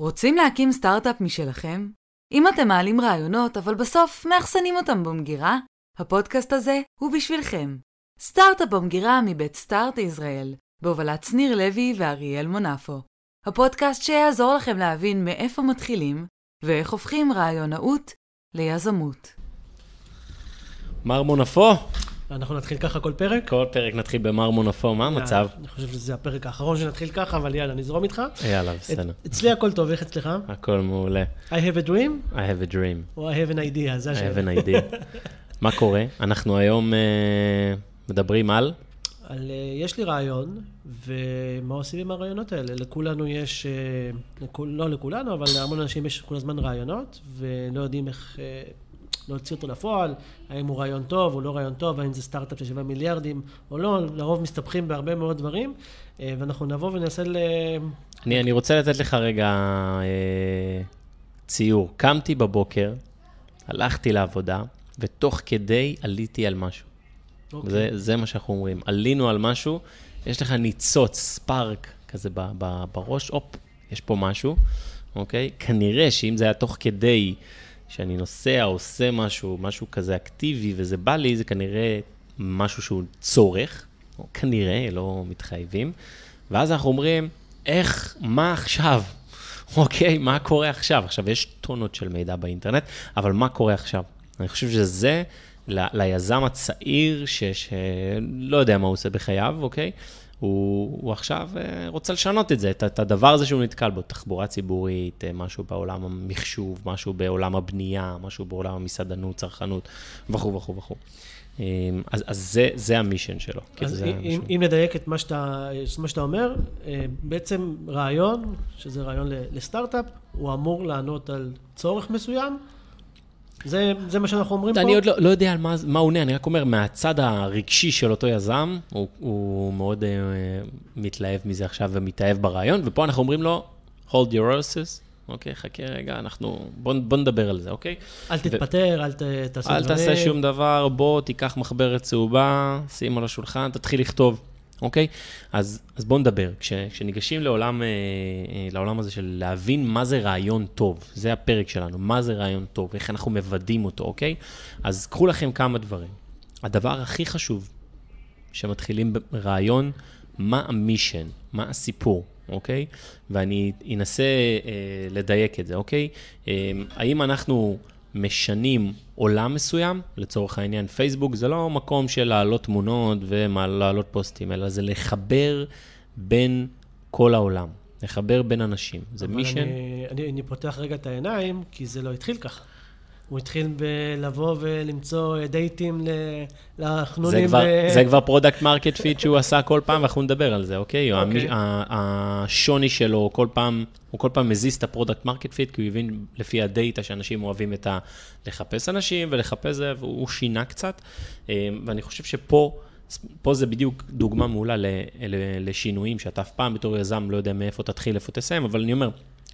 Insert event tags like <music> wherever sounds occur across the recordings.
רוצים להקים סטארט-אפ משלכם? אם אתם מעלים רעיונות, אבל בסוף מאחסנים אותם במגירה, הפודקאסט הזה הוא בשבילכם. סטארט-אפ במגירה מבית סטארט ישראל, בהובלת שניר לוי ואריאל מונפו. הפודקאסט שיעזור לכם להבין מאיפה מתחילים ואיך הופכים רעיונאות ליזמות. מר מונפו, אנחנו נתחיל ככה כל פרק? כל פרק נתחיל במר מונפו, מה המצב? אני חושב שזה הפרק האחרון שנתחיל ככה, אבל יאללה, נזרום איתך. יאללה, בסדר. אצלי הכל טוב, איך אצלך? הכל מעולה. I have a dream? I have a dream. או I have an idea, זה I השאלה. have an idea. <laughs> מה קורה? אנחנו היום אה, מדברים על... על, אה, יש לי רעיון, ומה עושים עם הרעיונות האלה? לכולנו יש, אה, לכול, לא לכולנו, אבל להמון אנשים יש כל הזמן רעיונות, ולא יודעים איך אה, להוציא אותו לפועל, האם הוא רעיון טוב או לא רעיון טוב, האם זה סטארט-אפ 7 מיליארדים או לא, לרוב מסתבכים בהרבה מאוד דברים, אה, ואנחנו נבוא וננסה ל... אני, אני רוצה לתת לך רגע אה, ציור. קמתי בבוקר, הלכתי לעבודה, ותוך כדי עליתי על משהו. אוקיי. זה, זה מה שאנחנו אומרים. עלינו על משהו, יש לך ניצוץ, ספארק כזה ב, ב, בראש, הופ, יש פה משהו, אוקיי? כנראה שאם זה היה תוך כדי שאני נוסע, עושה משהו, משהו כזה אקטיבי, וזה בא לי, זה כנראה משהו שהוא צורך, או כנראה, לא מתחייבים. ואז אנחנו אומרים, איך, מה עכשיו? <laughs> אוקיי, מה קורה עכשיו? עכשיו, יש טונות של מידע באינטרנט, אבל מה קורה עכשיו? אני חושב שזה ל- ליזם הצעיר, ש- שלא יודע מה הוא עושה בחייו, אוקיי? הוא, הוא עכשיו אה, רוצה לשנות את זה, את, את הדבר הזה שהוא נתקל בו, תחבורה ציבורית, אה, משהו בעולם המחשוב, משהו בעולם הבנייה, משהו בעולם המסעדנות, צרכנות, וכו' וכו' וכו'. אה, אז, אז זה, זה המישן שלו. אז זה אם. אם נדייק את מה שאתה, מה שאתה אומר, בעצם רעיון, שזה רעיון לסטארט-אפ, הוא אמור לענות על צורך מסוים. זה, זה מה שאנחנו אומרים פה? אני עוד לא, לא יודע על מה, מה הוא עונה, אני רק אומר, מהצד הרגשי של אותו יזם, הוא, הוא מאוד uh, מתלהב מזה עכשיו ומתאהב ברעיון, ופה אנחנו אומרים לו, hold your horses, אוקיי, חכה רגע, אנחנו, בוא, בוא נדבר על זה, אוקיי? אל תתפטר, אל ת, תעשה אל דברים. תעשה שום דבר, בוא, תיקח מחברת צהובה, שים על השולחן, תתחיל לכתוב, אוקיי? אז, אז בוא נדבר. כש, כשניגשים לעולם, אה, אה, לעולם הזה של להבין מה זה רעיון טוב, זה הפרק שלנו, מה זה רעיון טוב, איך אנחנו מוודאים אותו, אוקיי? אז קחו לכם כמה דברים. הדבר הכי חשוב שמתחילים ברעיון, מה המישן, מה הסיפור, אוקיי? ואני אנסה אה, לדייק את זה, אוקיי? אה, האם אנחנו משנים עולם מסוים, לצורך העניין פייסבוק, זה לא מקום של להעלות תמונות ולהעלות פוסטים, אלא זה לחבר בין כל העולם, לחבר בין אנשים. זה mission. אני, אני, אני פותח רגע את העיניים, כי זה לא התחיל ככה. הוא התחיל בלבוא ולמצוא דייטים ל- זה לחנונים. כבר, ב- זה כבר product market fit שהוא עשה כל פעם, ואנחנו נדבר על זה, אוקיי? אוקיי. השוני שלו, כל פעם, הוא כל פעם מזיז את ה product market fit, כי הוא הבין לפי הדאטה שאנשים אוהבים את ה... לחפש אנשים ולחפש זה, והוא שינה קצת. אה, ואני חושב שפה... פה זה בדיוק דוגמה מעולה לשינויים, שאתה אף פעם בתור יזם לא יודע מאיפה תתחיל, איפה תסיים, אבל אני אומר,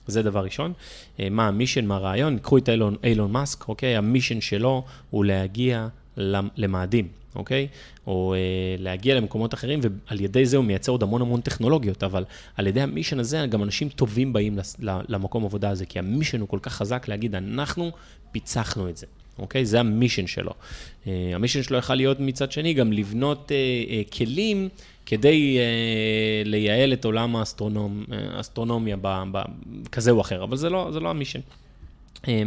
זה דבר ראשון. אה, מה ה mission, מה הרעיון? קחו את אילון, אילון מאסק, אוקיי? ה mission שלו הוא להגיע למ- למאדים, אוקיי? או אה, להגיע למקומות אחרים, ועל ידי זה הוא מייצר עוד המון המון טכנולוגיות, אבל על ידי המישן הזה, גם אנשים טובים באים למקום עבודה הזה, כי המישן הוא כל כך חזק להגיד, אנחנו פיצחנו את זה. אוקיי? זה המישן שלו. אה, המישן שלו יכול להיות מצד שני גם לבנות אה, אה, כלים כדי אה, לייעל את עולם האסטרונומ, אה, האסטרונומיה ב, ב, כזה או אחר, אבל זה לא, זה לא המישן. אה,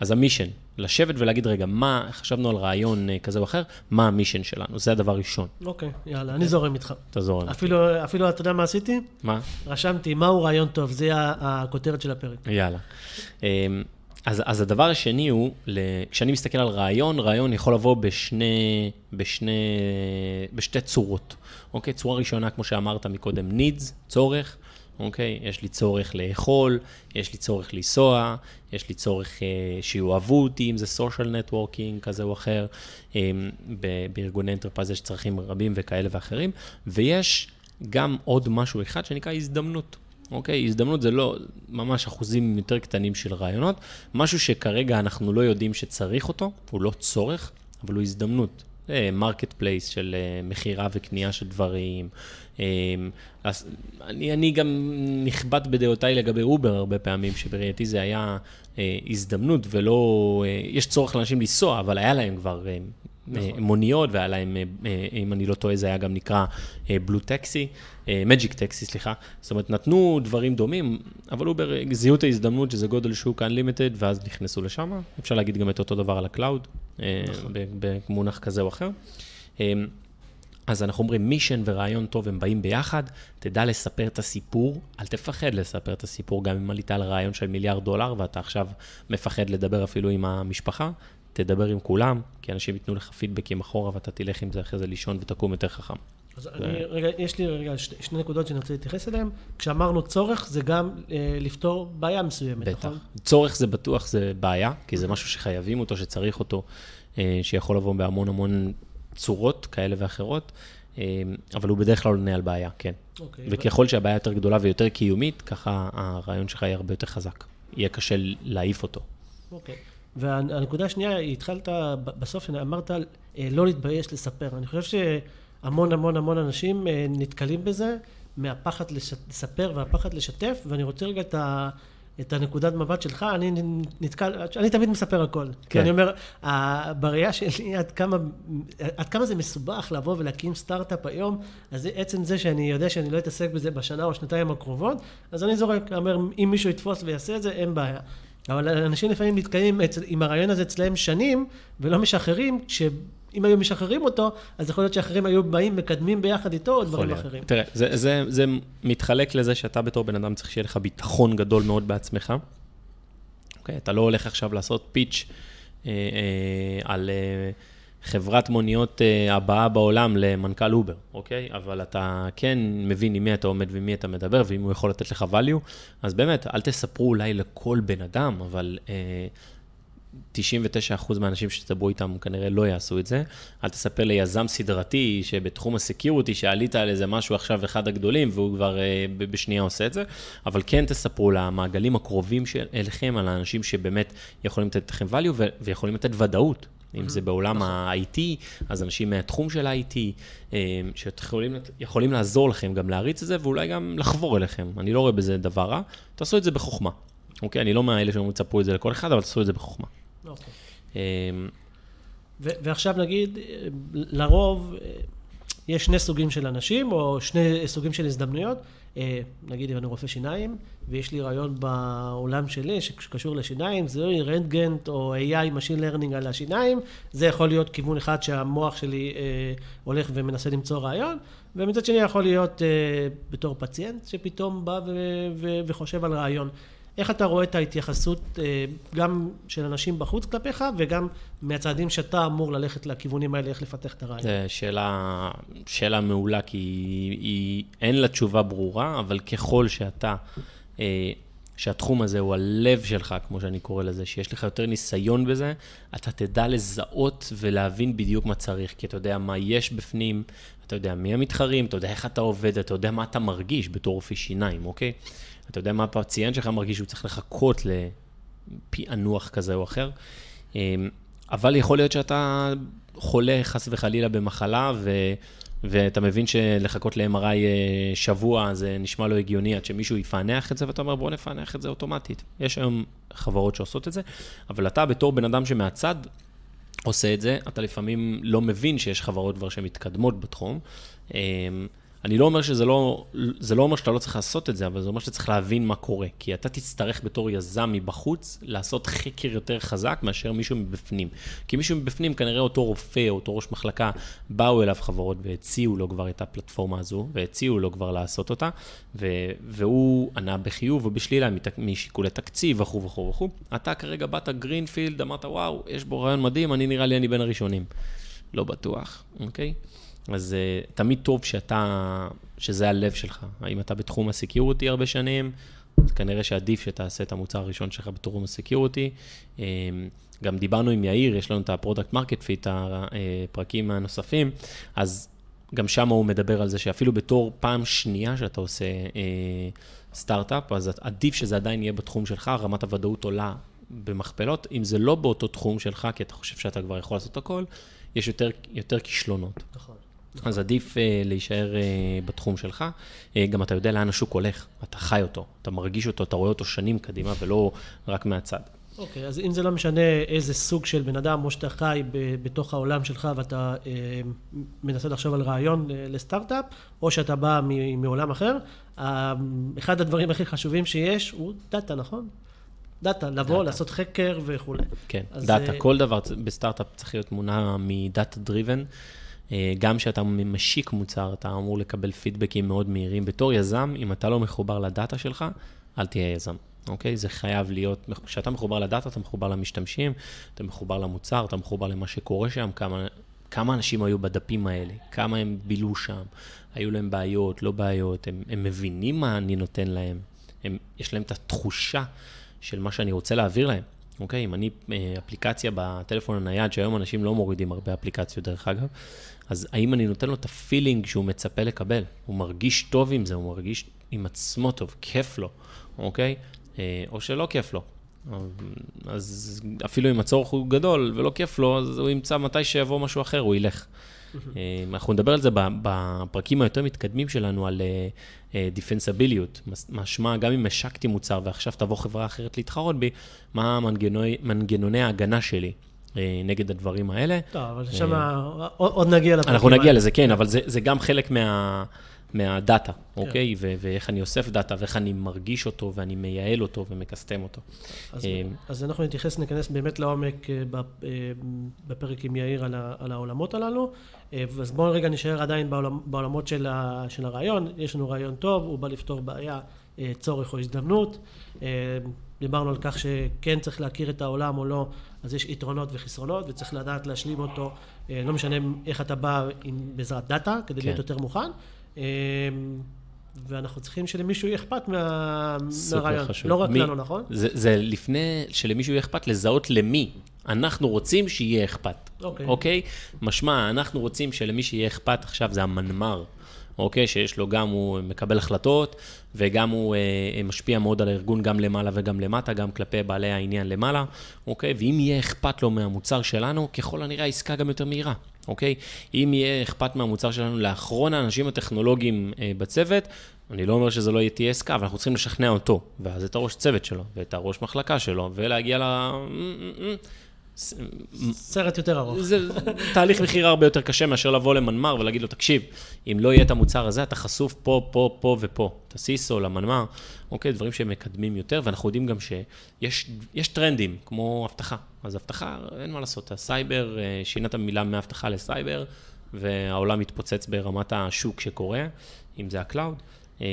אז המישן, לשבת ולהגיד, רגע, מה, חשבנו על רעיון אה, כזה או אחר, מה המישן שלנו? זה הדבר ראשון. אוקיי, יאללה, אני זורם איתך. תעזור לנו. אפילו, אפילו, אתה יודע מה עשיתי? מה? רשמתי, מהו רעיון טוב, זה הכותרת של הפרק. יאללה. אז, אז הדבר השני הוא, כשאני מסתכל על רעיון, רעיון יכול לבוא בשני, בשני, בשתי צורות. אוקיי? צורה ראשונה, כמו שאמרת מקודם, needs, צורך. אוקיי? יש לי צורך לאכול, יש לי צורך לנסוע, יש לי צורך אה, שיאהבו אותי, אם זה social networking כזה או אחר. אה, ב- בארגוני enterprise יש צרכים רבים וכאלה ואחרים, ויש גם עוד משהו אחד שנקרא הזדמנות. אוקיי, הזדמנות זה לא ממש אחוזים יותר קטנים של רעיונות, משהו שכרגע אנחנו לא יודעים שצריך אותו, הוא לא צורך, אבל הוא הזדמנות. marketplace של אה, מכירה וקנייה של דברים. אה, אז אני, אני גם נכבד בדעותיי לגבי אובר הרבה פעמים, שבראייתי זה היה אה, הזדמנות ולא, אה, יש צורך לאנשים לנסוע, אבל היה להם כבר אה, נכון. מוניות, והיה להם, אם אני לא טועה, זה היה גם נקרא בלו טקסי, מג'יק טקסי, סליחה. זאת אומרת, נתנו דברים דומים, אבל אובר זיהו את ההזדמנות שזה גודל שוק Unlimited, ואז נכנסו לשם. אפשר להגיד גם את אותו דבר על ה cloud, נכון. במונח כזה או אחר. אז אנחנו אומרים, mission ורעיון טוב הם באים ביחד, תדע לספר את הסיפור, אל תפחד לספר את הסיפור, גם אם עלית על רעיון של מיליארד דולר ואתה עכשיו מפחד לדבר אפילו עם המשפחה, תדבר עם כולם, כי אנשים ייתנו לך פידבקים אחורה ואתה תלך עם זה אחרי זה לישון ותקום יותר חכם. אז ו... אני, רגע, יש לי רגע שני, שני נקודות שאני רוצה להתייחס אליהן. כשאמרנו צורך, זה גם אה, לפתור בעיה מסוימת, בטח. נכון? צורך זה בטוח זה בעיה, כי זה משהו שחייבים אותו, שצריך אותו, אה, שיכול לבוא בהמון המון צורות כאלה ואחרות, אה, אבל הוא בדרך כלל עונה על בעיה, כן. אוקיי, וככל ו... שהבעיה יותר גדולה ויותר קיומית, ככה הרעיון שלך יהיה הרבה יותר חזק. יהיה קשה להעיף אותו. אוקיי. והנקודה השנייה, התחלת בסוף, אמרת אה, לא להתבייש לספר. אני חושב שהמון המון המון אנשים אה, נתקלים בזה, מהפחד לספר והפחד לשתף, ואני רוצה רגע את ה... את הנקודת מבט שלך, אני נתקל, אני תמיד מספר הכל. כן. כי אני אומר, בראייה שלי, עד כמה, עד כמה זה מסובך לבוא ולהקים סטארט-אפ היום, אז עצם זה שאני יודע שאני לא אתעסק בזה בשנה או שנתיים הקרובות, אז אני זורק, אומר, אם מישהו יתפוס ויעשה את זה, אין בעיה. אבל אנשים לפעמים נתקעים עם הרעיון הזה אצלם שנים, ולא משחררים, שאם היו משחררים אותו, אז יכול להיות שאחרים היו באים, מקדמים ביחד איתו או דברים אחרים. תראה, זה, זה, זה מתחלק לזה שאתה בתור בן אדם צריך שיהיה לך ביטחון גדול מאוד בעצמך. אוקיי, אתה לא הולך עכשיו לעשות פיץ' אה, אה, על... אה, חברת מוניות uh, הבאה בעולם למנכ"ל אובר, אוקיי? אבל אתה כן מבין עם מי אתה עומד ועם מי אתה מדבר, ואם הוא יכול לתת לך value, אז באמת, אל תספרו אולי לכל בן אדם, אבל uh, 99% מהאנשים שתדברו איתם כנראה לא יעשו את זה. אל תספר ליזם סדרתי שבתחום הסקיוריטי, שעלית על איזה משהו עכשיו אחד הגדולים, והוא כבר uh, בשנייה עושה את זה, אבל כן תספרו למעגלים הקרובים אליכם, על האנשים שבאמת יכולים לתת לכם value ויכולים לתת ודאות. אם זה בעולם נכון. ה-IT, אז אנשים מהתחום של ה-IT, אה, שיכולים לעזור לכם גם להריץ את זה, ואולי גם לחבור אליכם. אני לא רואה בזה דבר רע, תעשו את זה בחוכמה. אוקיי? אני לא מאלה שאומרים, תצפו את זה לכל אחד, אבל תעשו את זה בחוכמה. אוקיי. אה, ועכשיו נגיד, לרוב יש שני סוגים של אנשים, או שני סוגים של הזדמנויות. אה, נגיד אם אני רופא שיניים, ויש לי רעיון בעולם שלי שקשור לשיניים, זה רנטגנט או AI Machine Learning על השיניים, זה יכול להיות כיוון אחד שהמוח שלי אה, הולך ומנסה למצוא רעיון, ומצד שני יכול להיות אה, בתור פציינט שפתאום בא ו- ו- וחושב על רעיון. איך אתה רואה את ההתייחסות אה, גם של אנשים בחוץ כלפיך וגם מהצעדים שאתה אמור ללכת לכיוונים האלה, איך לפתח את הרעיון? זו שאלה, שאלה מעולה, כי היא, היא, אין לה תשובה ברורה, אבל ככל שאתה, אה, שהתחום הזה הוא הלב שלך, כמו שאני קורא לזה, שיש לך יותר ניסיון בזה, אתה תדע לזהות ולהבין בדיוק מה צריך, כי אתה יודע מה יש בפנים, אתה יודע מי המתחרים, אתה יודע איך אתה עובד, אתה יודע מה אתה מרגיש בתור רופא שיניים, אוקיי? אתה יודע מה הפציינט שלך מרגיש שהוא צריך לחכות לפענוח כזה או אחר. אמ, אבל יכול להיות שאתה חולה חס וחלילה במחלה, ו, ואתה מבין שלחכות ל-MRI אה, שבוע זה נשמע לא הגיוני עד שמישהו יפענח את זה, ואתה אומר בוא נפענח את זה אוטומטית. יש היום חברות שעושות את זה, אבל אתה בתור בן אדם שמהצד עושה את זה, אתה לפעמים לא מבין שיש חברות כבר שמתקדמות בתחום. אני לא אומר שזה לא, זה לא אומר שאתה לא צריך לעשות את זה, אבל זה אומר שאתה צריך להבין מה קורה. כי אתה תצטרך בתור יזם מבחוץ לעשות חקר יותר חזק מאשר מישהו מבפנים. כי מישהו מבפנים, כנראה אותו רופא או אותו ראש מחלקה, באו אליו חברות והציעו לו כבר את הפלטפורמה הזו, והציעו לו כבר לעשות אותה, ו- והוא ענה בחיוב ובשלילה משיקולי תקציב וכו' וכו' וכו'. אתה כרגע באת greenfield, אמרת, וואו, יש בו רעיון מדהים, אני נראה לי אני בין הראשונים. לא בטוח, אוקיי? אז uh, תמיד טוב שאתה, שזה הלב שלך. האם אתה בתחום ה security הרבה שנים, אז כנראה שעדיף שתעשה את המוצר הראשון שלך בתחום ה security. Um, גם דיברנו עם יאיר, יש לנו את ה product market fit, הפרקים הנוספים, אז גם שם הוא מדבר על זה שאפילו בתור פעם שנייה שאתה עושה אה, סטארט-אפ, אז עדיף שזה עדיין יהיה בתחום שלך, רמת הוודאות עולה במכפלות. אם זה לא באותו תחום שלך, כי אתה חושב שאתה כבר יכול לעשות הכל, יש יותר, יותר כישלונות. נכון. אז עדיף uh, להישאר uh, בתחום שלך. Uh, גם אתה יודע לאן השוק הולך, אתה חי אותו, אתה מרגיש אותו, אתה רואה אותו שנים קדימה ולא רק מהצד. אוקיי, אז אם זה לא משנה איזה סוג של בן אדם, או שאתה חי ב- בתוך העולם שלך ואתה אה, מנסה לחשוב על רעיון אה, לסטארט-אפ, או שאתה בא מ- מעולם אחר, אה, אחד הדברים הכי חשובים שיש הוא דאטה, נכון? דאטה, לבוא, דאטה. לעשות חקר וכולי. כן, דאטה, אה, כל דבר בסטארט-אפ צריך להיות מונע מ data driven. גם כשאתה משיק מוצר, אתה אמור לקבל פידבקים מאוד מהירים. בתור יזם, אם אתה לא מחובר לדאטה שלך, אל תהיה יזם, אוקיי? זה חייב להיות, כשאתה מחובר לדאטה, אתה מחובר למשתמשים, אתה מחובר למוצר, אתה מחובר למה שקורה שם, כמה, כמה אנשים היו בדפים האלה, כמה הם בילו שם, היו להם בעיות, לא בעיות, הם, הם מבינים מה אני נותן להם, הם, יש להם את התחושה של מה שאני רוצה להעביר להם. אוקיי, אם אני אה, אפליקציה בטלפון הנייד, שהיום אנשים לא מורידים הרבה אפליקציות דרך אגב, אז האם אני נותן לו את הפילינג שהוא מצפה לקבל? הוא מרגיש טוב עם זה, הוא מרגיש עם עצמו טוב, כיף לו, אוקיי? אה, או שלא כיף לו. אז אפילו אם הצורך הוא גדול ולא כיף לו, אז הוא ימצא מתי שיבוא משהו אחר, הוא ילך. אה, אנחנו נדבר על זה בפרקים היותר מתקדמים שלנו, על דיפנסביליות. משמע, גם אם השקתי מוצר ועכשיו תבוא חברה אחרת להתחרות בי, מה מנגנוני, ההגנה שלי אה, נגד הדברים האלה. טוב, אבל שם עוד נגיע לפרקים אנחנו נגיע לזה, כן, אבל זה, זה גם חלק מה... מהדאטה, כן. אוקיי? ו- ואיך אני אוסף דאטה, ואיך אני מרגיש אותו, ואני מייעל אותו ומקסטם אותו. אז, אז אנחנו נתייחס, ניכנס באמת לעומק בפרק עם יאיר על, ה- על העולמות הללו. אז בואו רגע נשאר עדיין בעולמ, בעולמות של, ה- של הרעיון. יש לנו רעיון טוב, הוא בא לפתור בעיה, צורך או הזדמנות. דיברנו על כך שכן צריך להכיר את העולם או לא, אז יש יתרונות וחסרונות, וצריך לדעת להשלים אותו, לא משנה איך אתה בא עם, בעזרת דאטה, כדי כן. להיות יותר מוכן. ואנחנו צריכים שלמישהו יהיה אכפת מה... מהרעיון, חשוב. לא רק מי... לנו, נכון? זה, זה לפני שלמישהו יהיה אכפת, לזהות למי. אנחנו רוצים שיהיה אכפת, אוקיי? Okay. אוקיי? משמע, אנחנו רוצים שלמי שיהיה אכפת עכשיו זה המנמ"ר, אוקיי? שיש לו גם, הוא מקבל החלטות, וגם הוא אה, משפיע מאוד על הארגון, גם למעלה וגם למטה, גם כלפי בעלי העניין למעלה, אוקיי? ואם יהיה אכפת לו מהמוצר שלנו, ככל הנראה העסקה גם יותר מהירה. אוקיי? אם יהיה אכפת מהמוצר שלנו לאחרון האנשים הטכנולוגיים אה, בצוות, אני לא אומר שזה לא תהיה עסקה, אבל אנחנו צריכים לשכנע אותו, ואז את הראש צוות שלו, ואת הראש מחלקה שלו, ולהגיע ל... סרט יותר ארוך. זה תהליך מכירה הרבה יותר קשה מאשר לבוא למנמ"ר ולהגיד לו, תקשיב, אם לא יהיה את המוצר הזה, אתה חשוף פה, פה, פה ופה. את הסיסו, למנמ"ר, אוקיי, דברים שהם מקדמים יותר, ואנחנו יודעים גם שיש טרנדים, כמו אבטחה. אז אבטחה, אין מה לעשות, הסייבר, אה, שינה את המילה מאבטחה לסייבר, והעולם מתפוצץ ברמת השוק שקורה, אם זה ה cloud. אה,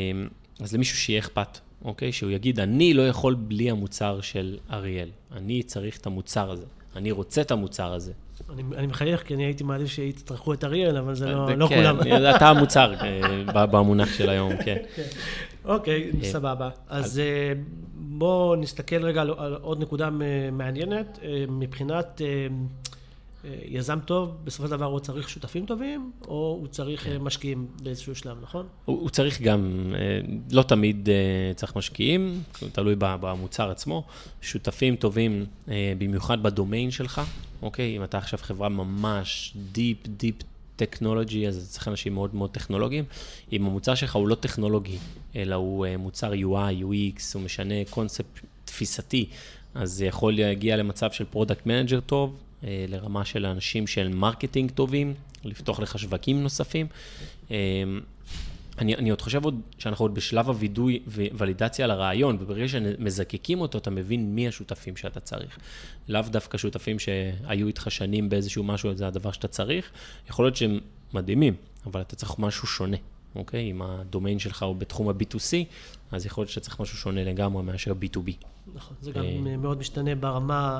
אז למישהו שיהיה אכפת, אוקיי? שהוא יגיד, אני לא יכול בלי המוצר של אריאל, אני צריך את המוצר הזה. אני רוצה את המוצר הזה. אני, אני מחייך, כי אני הייתי מעדיף שיצטרכו את אריאל, אבל זה לא, לא כן, כולם. אתה המוצר אה, במונח של היום, כן. כן. אוקיי, אה, סבבה. אז אה, בואו נסתכל רגע על עוד נקודה מעניינת. מבחינת יזם טוב, בסופו של דבר הוא צריך שותפים טובים, או הוא צריך כן. משקיעים באיזשהו שלב, נכון? הוא, הוא צריך גם, לא תמיד צריך משקיעים, תלוי במוצר עצמו. שותפים טובים, במיוחד בדומיין שלך, אוקיי? אם אתה עכשיו חברה ממש deep, deep טכנולוגי, אז צריך אנשים מאוד מאוד טכנולוגיים. אם המוצר שלך הוא לא טכנולוגי, אלא הוא מוצר UI, UX, הוא משנה קונספט תפיסתי, אז זה יכול להגיע למצב של product manager טוב, אה, לרמה של אנשים של marketing טובים, לפתוח לך שווקים נוספים. אה, אני, אני עוד חושב עוד שאנחנו עוד בשלב הווידוא וולידציה לרעיון, וברגע שמזקקים אותו, אתה מבין מי השותפים שאתה צריך. לאו דווקא שותפים שהיו איתך שנים באיזשהו משהו, זה הדבר שאתה צריך. יכול להיות שהם מדהימים, אבל אתה צריך משהו שונה, אוקיי? אם הדומיין שלך הוא בתחום ה-B2C, אז יכול להיות שאתה צריך משהו שונה לגמרי מאשר B2B. נכון, זה גם אה, מאוד משתנה ברמה...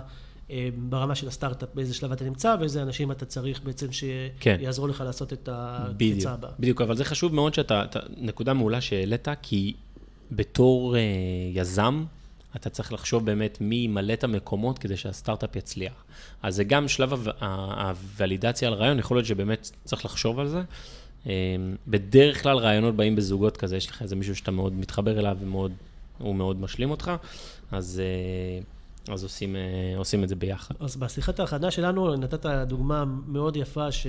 אה, ברמה של הסטארט-אפ, באיזה שלב אתה נמצא, ואיזה אנשים אתה צריך בעצם כן. שיעזרו כן. לך לעשות את הקפיצה הבאה. בדיוק, אבל זה חשוב מאוד שאתה, אתה, נקודה מעולה שהעלית, כי בתור uh, יזם, אתה צריך לחשוב באמת מי ימלא את המקומות כדי שהסטארט-אפ יצליח. אז זה גם שלב הוולידציה על רעיון, יכול להיות שבאמת צריך לחשוב על זה. Um, בדרך כלל רעיונות באים בזוגות כזה, יש לך איזה מישהו שאתה מאוד מתחבר אליו והוא מאוד משלים אותך, אז... אז עושים, אה, עושים את זה ביחד. אז בשיחת ההכנה שלנו נתת דוגמה מאוד יפה ש...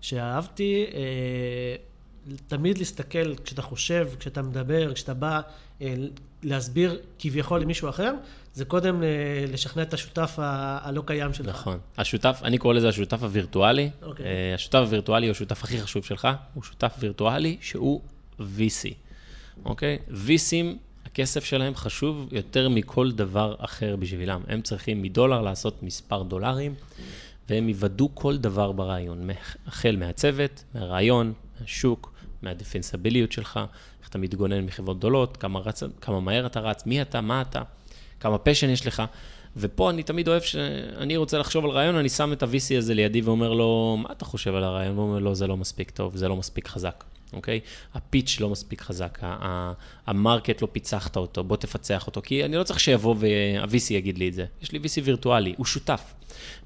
שאהבתי. אה, תמיד להסתכל, כשאתה חושב, כשאתה מדבר, כשאתה בא אה, להסביר כביכול למישהו אחר, זה קודם לשכנע את השותף הלא קיים שלך. נכון. השותף, אני קורא לזה השותף הווירטואלי. אוקיי. אה, השותף הווירטואלי הוא השותף הכי חשוב שלך, הוא שותף וירטואלי שהוא VC, אוקיי? VCים, הכסף שלהם חשוב יותר מכל דבר אחר בשבילם. הם צריכים מדולר לעשות מספר דולרים, והם יוודאו כל דבר ברעיון, החל מהצוות, מהרעיון, מהשוק, מהדפנסיביליות שלך, איך אתה מתגונן מחברות גדולות, כמה, רץ, כמה מהר אתה רץ, מי אתה, מה אתה, כמה פשן יש לך. ופה אני תמיד אוהב שאני רוצה לחשוב על רעיון, אני שם את ה-VC הזה לידי ואומר לו, מה אתה חושב על הרעיון? והוא אומר לו, זה לא מספיק טוב, זה לא מספיק חזק, אוקיי? הפיץ' לא מספיק חזק, המרקט לא פיצחת אותו, בוא תפצח אותו, כי אני לא צריך שיבוא וה-VC יגיד לי את זה. יש לי VC וירטואלי, הוא שותף.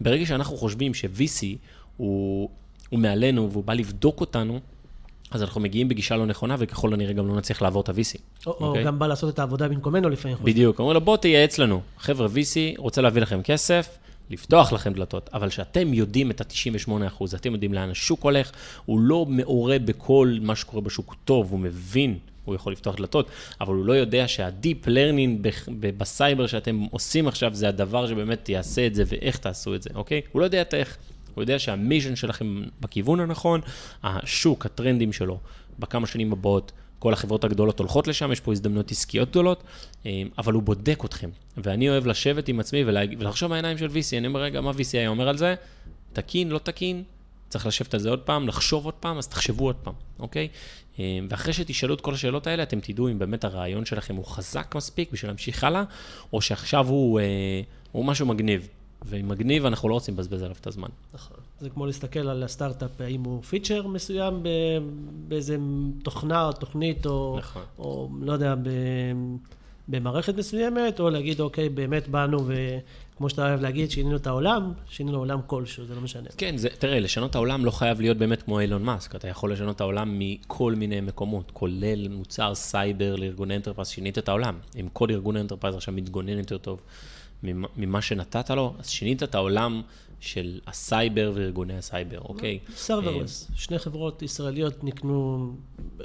ברגע שאנחנו חושבים ש-VC הוא, הוא מעלינו והוא בא לבדוק אותנו, אז אנחנו מגיעים בגישה לא נכונה, וככל הנראה גם לא נצליח לעבור את ה-VC. או, או אוקיי? גם בא לעשות את העבודה במקומנו לפעמים. בדיוק, אומר לו, בוא תייעץ לנו. חבר'ה, VC רוצה להביא לכם כסף, לפתוח לכם דלתות, אבל שאתם יודעים את ה-98%, אתם יודעים לאן השוק הולך, הוא לא מעורה בכל מה שקורה בשוק, טוב, הוא מבין, הוא יכול לפתוח דלתות, אבל הוא לא יודע ב- ב- בסייבר שאתם עושים עכשיו, זה הדבר שבאמת יעשה את זה ואיך תעשו את זה, אוקיי? הוא לא יודע את איך. הוא יודע שהמיז'ן שלכם בכיוון הנכון, השוק, הטרנדים שלו, בכמה שנים הבאות, כל החברות הגדולות הולכות לשם, יש פה הזדמנויות עסקיות גדולות, אה, אבל הוא בודק אתכם. ואני אוהב לשבת עם עצמי ולחשוב מהעיניים של VC, אני אומר, רגע, מה VC היה אומר על זה? תקין, לא תקין? צריך לשבת על זה עוד פעם, לחשוב עוד פעם, אז תחשבו עוד פעם, אוקיי? אה, ואחרי שתשאלו את כל השאלות האלה, אתם תדעו אם באמת הרעיון שלכם הוא חזק מספיק בשביל להמשיך הלאה, או שעכשיו הוא, אה, הוא משהו מגניב. ועם מגניב אנחנו לא רוצים לבזבז עליו את הזמן. נכון. זה כמו להסתכל על הסטארט-אפ, האם הוא פיצ'ר מסוים באיזה תוכנה או תוכנית, או, נכון. או לא יודע, ב, במערכת מסוימת, או להגיד, אוקיי, באמת באנו, וכמו שאתה אוהב להגיד, שינינו את העולם, שינינו עולם כלשהו, זה לא משנה. כן, זה, תראה, לשנות את העולם לא חייב להיות באמת כמו אילון מאסק, אתה יכול לשנות את העולם מכל מיני מקומות, כולל מוצר סייבר לארגוני enterprise, שינית את העולם. אם כל ארגון enterprise עכשיו מתגונן יותר טוב ממה שנתת לו, אז שינית את העולם של הסייבר וארגוני הסייבר, אוקיי? serverless, שני חברות ישראליות נקנו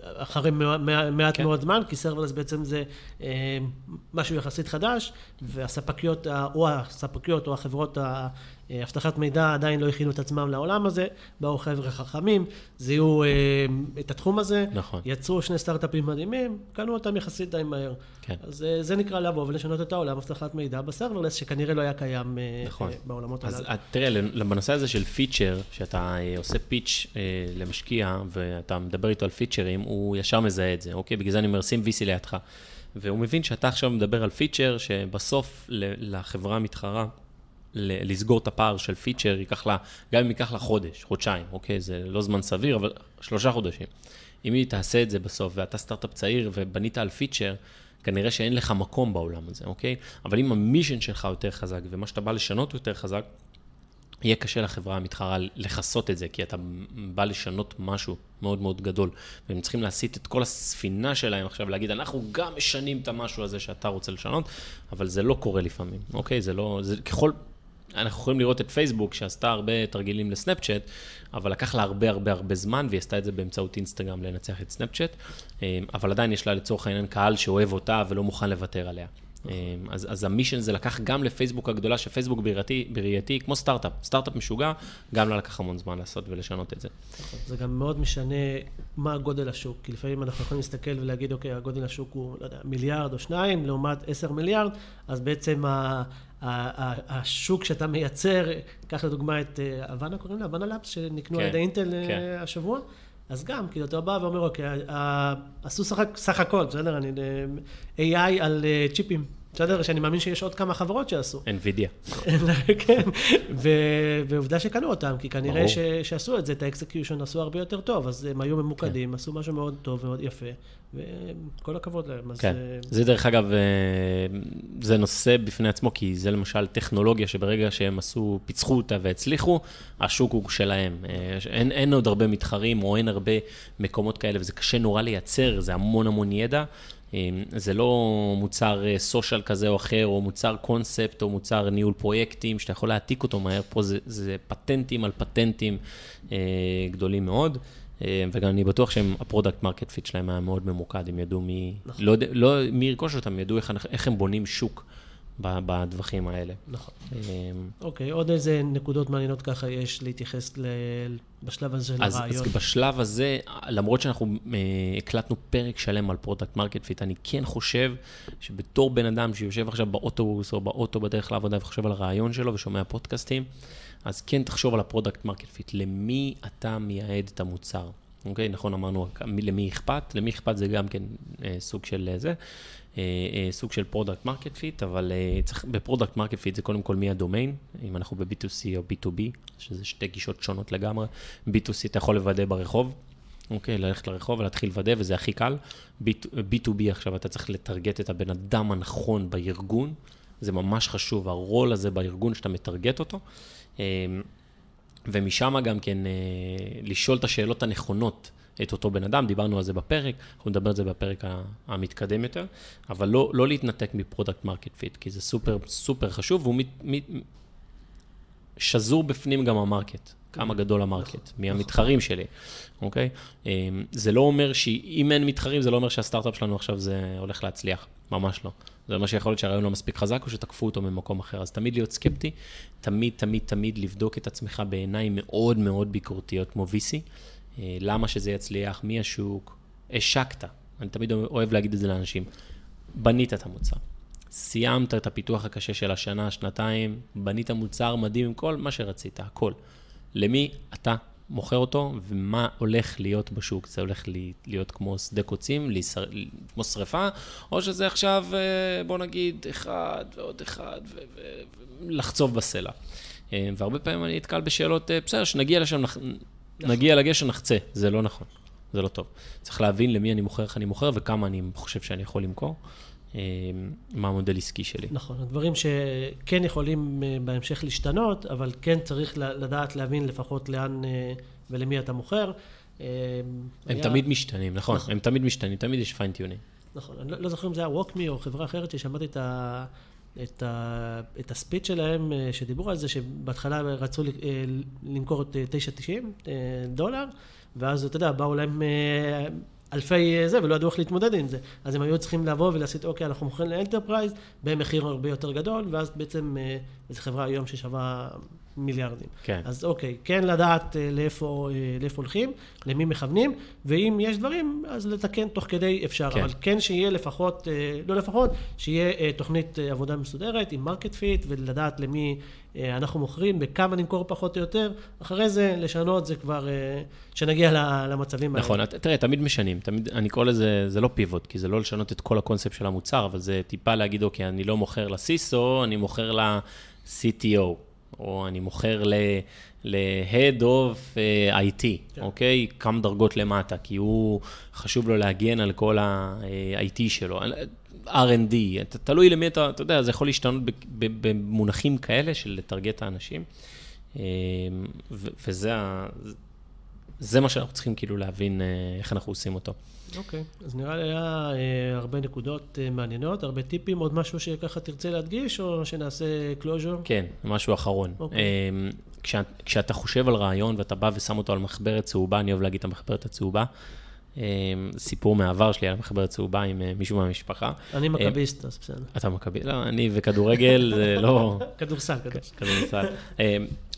אחרי מע- מע- מעט כן. מאוד זמן, כי serverless בעצם זה אה, משהו יחסית חדש, והספקיות, או הספקיות או החברות האבטחת מידע עדיין לא הכינו את עצמם לעולם הזה, באו חבר'ה חכמים, זיהו אה, את התחום הזה, נכון. יצרו שני סטארט-אפים מדהימים, קנו אותם יחסית די מהר. כן. אז אה, זה נקרא לבוא ולשנות את העולם, אבטחת מידע בסרברלס, שכנראה לא היה קיים אה, נכון. אה, בעולמות אז הללו. את- תראה, בנושא הזה של פיצ'ר, שאתה אה, עושה פיץ' אה, למשקיע ואתה מדבר איתו על פיצ'רים, הוא ישר מזהה את זה, אוקיי? בגלל זה אני אומר, שים VC לידך. והוא מבין שאתה עכשיו מדבר על פיצ'ר, שבסוף לחברה המתחרה, לסגור את הפער של פיצ'ר, ייקח לה, גם אם ייקח לה חודש, חודשיים, אוקיי? זה לא זמן סביר, אבל שלושה חודשים. אם היא תעשה את זה בסוף, ואתה סטארט-אפ צעיר ובנית על פיצ'ר, כנראה שאין לך מקום בעולם הזה, אוקיי? אבל אם ה mission שלך יותר חזק, ומה שאתה בא לשנות יותר חזק, יהיה קשה לחברה המתחרה לכסות את זה, כי אתה בא לשנות משהו מאוד מאוד גדול, והם צריכים להסיט את כל הספינה שלהם עכשיו, להגיד, אנחנו גם משנים את המשהו הזה שאתה רוצה לשנות, אבל זה לא קורה לפעמים, אוקיי? זה לא, זה ככל, אנחנו יכולים לראות את פייסבוק, שעשתה הרבה תרגילים לסנאפצ'אט, אבל לקח לה הרבה הרבה הרבה זמן, והיא עשתה את זה באמצעות אינסטגרם לנצח את סנאפצ'אט, אה, אבל עדיין יש לה לצורך העניין קהל שאוהב אותה ולא מוכן לוותר עליה. אז, אז המישן זה לקח גם לפייסבוק הגדולה, שפייסבוק בראייתי, בראייתי כמו סטארט-אפ, סטארט-אפ משוגע, גם לה לקח המון זמן לעשות ולשנות את זה. זה גם מאוד משנה מה גודל השוק, כי לפעמים אנחנו יכולים להסתכל ולהגיד, אוקיי, הגודל השוק הוא, לא יודע, מיליארד או שניים, לעומת עשר מיליארד, אז בעצם ה, השוק שאתה מייצר, קח לדוגמה את אה, הוואנה, קוראים לה? הוואנה לאפס, שנקנו כן, על ידי אינטל אה, כן. השבוע. אז גם, כאילו, אתה בא ואומר, אוקיי, עשו סך, סך הכל, בסדר? אני, אה, AI על אה, צ'יפים, בסדר? שאני מאמין שיש עוד כמה חברות שעשו. NVIDIA. <laughs> כן, ועובדה שקנו אותם, כי כנראה שעשו את זה, את ה execution עשו הרבה יותר טוב, אז הם היו ממוקדים, עשו משהו מאוד טוב ומאוד יפה, וכל הכבוד להם. כן. אה, זה דרך אגב, אה, זה נושא בפני עצמו, כי זה למשל טכנולוגיה שברגע שהם עשו, פיצחו אותה והצליחו, השוק הוא שלהם. אה, אין, אין עוד הרבה מתחרים או אין הרבה מקומות כאלה, וזה קשה נורא לייצר, זה המון המון ידע, זה לא מוצר social כזה או אחר, או מוצר קונספט, או מוצר ניהול פרויקטים, שאתה יכול להעתיק אותו מהר, פה זה, זה פטנטים על פטנטים גדולים מאוד. וגם אני בטוח שה product market fit שלהם היה מאוד ממוקד, הם ידעו מי, נכון. לא, לא מי ירכוש אותם, ידעו איך, איך הם בונים שוק בדברים האלה. נכון. אוקיי, עוד איזה נקודות מעניינות ככה יש להתייחס ל... בשלב הזה של אז, הרעיון? אז בשלב הזה, למרות שאנחנו אה, הקלטנו פרק שלם על product market fit, אני כן חושב שבתור בן אדם שיושב עכשיו באוטובוס או באוטו בדרך לעבודה וחושב על הרעיון שלו ושומע פודקאסטים, אז כן תחשוב על ה product market fit, למי אתה מייעד את המוצר. אוקיי, נכון, אמרנו למי אכפת, למי אכפת זה גם כן אה, סוג של אה, זה, סוג של product market fit, אבל אה, צריך, ב product market fit זה קודם כל מי הדומיין, אם אנחנו ב-B2C או B2B, שזה שתי גישות שונות לגמרי. B2C אתה יכול לוודא ברחוב, אוקיי, ללכת לרחוב ולהתחיל לוודא, וזה הכי קל. B2B עכשיו אתה צריך לטרגט את הבן אדם הנכון בארגון, זה ממש חשוב, הרול הזה בארגון שאתה מטרגט אותו. ומשם גם כן לשאול את השאלות הנכונות. את אותו בן אדם, דיברנו על זה בפרק, אנחנו נדבר על זה בפרק המתקדם יותר, אבל לא, לא להתנתק מ product market fit, כי זה סופר סופר חשוב, והוא מת, מת, שזור בפנים גם ה market, כמה גדול ה market, מי המתחרים שלי, אוקיי? אמ, זה לא אומר שאם אין מתחרים, זה לא אומר שהסטארט-אפ שלנו עכשיו זה הולך להצליח, ממש לא. זה אומר שיכול להיות שהרעיון לא מספיק חזק, או שתקפו אותו ממקום אחר. אז תמיד להיות סקפטי, תמיד, תמיד, תמיד לבדוק את עצמך בעיניים מאוד מאוד ביקורתיות כמו VC. אה, למה שזה יצליח, מי השוק, השקת. אני תמיד אוהב להגיד את זה לאנשים. בנית את המוצר. סיימת את הפיתוח הקשה של השנה, שנתיים, בנית מוצר מדהים עם כל מה שרצית, הכל. למי אתה מוכר אותו ומה הולך להיות בשוק. זה הולך להיות כמו שדה קוצים, כמו שריפה, או שזה עכשיו, אה, בוא נגיד, אחד ועוד אחד, ולחצוב בסלע. אה, והרבה פעמים אני נתקל בשאלות, בסדר, שנגיע לשם, נגיע לגשר, נחצה, זה לא נכון, זה לא טוב. צריך להבין למי אני מוכר, איך אני מוכר וכמה אני חושב שאני יכול למכור. אה, מה המודל עסקי שלי. נכון, הדברים שכן יכולים אה, בהמשך להשתנות, אבל כן צריך לדעת להבין לפחות לאן אה, ולמי אתה מוכר. הם היה... תמיד משתנים, נכון, נכון, הם תמיד משתנים, תמיד יש פיינטיונים. נכון, אני לא, לא זוכר אם זה היה ווקמי או חברה אחרת ששמעתי את ה... את, ה, את הספיץ שלהם, אה, שדיברו על זה, שבהתחלה רצו אה, למכור את 9.90 אה, דולר, ואז אתה יודע, באו להם אלפי זה, ולא ידעו איך להתמודד עם זה. אז הם היו צריכים לבוא ולעשות, אוקיי, אנחנו מוכרים ל enterprise במחיר הרבה יותר גדול, ואז בעצם זו חברה היום ששווה מיליארדים. כן. אז אוקיי, כן לדעת אה, לאיפה, אה, לאיפה הולכים, למי מכוונים, ואם יש דברים, אז לתקן תוך כדי אפשר. כן. אבל כן שיהיה לפחות, אה, לא לפחות, שיהיה תוכנית עבודה מסודרת עם market fit, ולדעת למי אנחנו מוכרים, בכמה נמכור פחות או יותר. אחרי זה, לשנות זה כבר, שנגיע למצבים האלה. נכון, תראה, תמיד משנים. תמיד, אני קורא לזה, זה לא פיבוט, כי זה לא לשנות את כל הקונספט של המוצר, אבל זה טיפה להגיד, אוקיי, אני לא מוכר לסיסו, אני מוכר ל-CTO. או אני מוכר ל-Head of אה, IT, כן. אוקיי? כמה דרגות למטה, כי הוא, חשוב לו להגן על כל ה-IT שלו. R&D, תלוי למי אתה, אתה יודע, זה יכול להשתנות במונחים כאלה של לטרגט האנשים, אה, וזה זה מה שאנחנו צריכים כאילו להבין אה, איך אנחנו עושים אותו. אוקיי, okay. אז נראה לי היה אה, הרבה נקודות אה, מעניינות, הרבה טיפים, עוד משהו שככה תרצה להדגיש, או שנעשה closure? כן, משהו אחרון. Okay. אוקיי. אה, כשה, כשאתה חושב על רעיון ואתה בא ושם אותו על מחברת צהובה, אני אוהב להגיד את המחברת הצהובה. אה, סיפור מהעבר שלי על המחברת צהובה עם מישהו מהמשפחה. אני מכביסט, אז בסדר. אתה מכביסט? לא, אני וכדורגל, זה לא... כדורסל, כדורסל. כדורסל.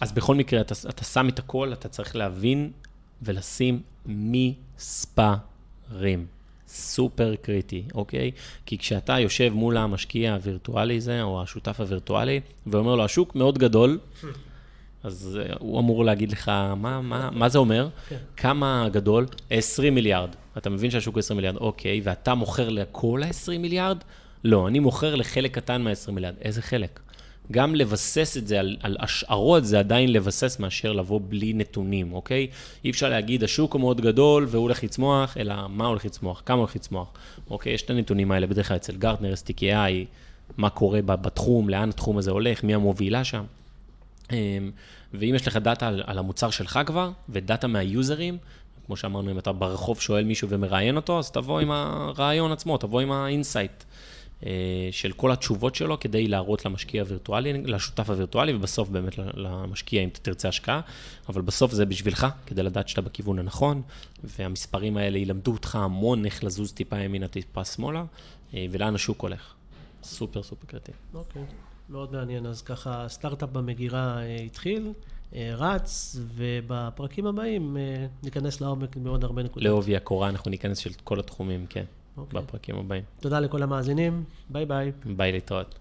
אז בכל מקרה, אתה שם את הכל, אתה צריך להבין ולשים מספרים. סופר קריטי, אוקיי? כי כשאתה יושב מול המשקיע הווירטואלי הזה, או השותף הווירטואלי, ואומר לו, השוק מאוד גדול, אז אה, הוא אמור להגיד לך, מה, מה, מה זה אומר? כן. כמה גדול? 20 מיליארד. אתה מבין שהשוק הוא 20 מיליארד, אוקיי, ואתה מוכר לכל ה-20 מיליארד? לא, אני מוכר לחלק קטן מה-20 מיליארד. איזה חלק? גם לבסס את זה על, על השערות, זה עדיין לבסס מאשר לבוא בלי נתונים, אוקיי? אי אפשר להגיד, השוק הוא מאוד גדול והוא הולך לצמוח, אלא מה הולך לצמוח, כמה הולך לצמוח, אוקיי? יש את הנתונים האלה בדרך כלל אצל גרטנר, STKI, מה קורה בתחום, לאן התחום הזה הולך, מי המובילה שם. אמ, ואם יש לך דאטה על, על המוצר שלך כבר, ודאטה מהיוזרים, כמו שאמרנו, אם אתה ברחוב שואל מישהו ומראיין אותו, אז תבוא עם הרעיון עצמו, תבוא עם ה insight של כל התשובות שלו, כדי להראות למשקיע הווירטואלי, לשותף הווירטואלי, ובסוף באמת למשקיע, אם אתה תרצה השקעה, אבל בסוף זה בשבילך, כדי לדעת שאתה בכיוון הנכון, והמספרים האלה ילמדו אותך המון איך לזוז טיפה ימינה, טיפה שמאלה, אה, ולאן השוק הולך. סופר סופר קריטי. אוקיי, מאוד מעניין. אז ככה, סטארט-אפ במגירה אה, התחיל, אה, רץ, ובפרקים הבאים אה, ניכנס לעומק בעוד הרבה נקודות. לעובי הקורה, אנחנו ניכנס של כל התחומים, כן. בפרקים הבאים. תודה לכל המאזינים, ביי ביי. ביי להתראות.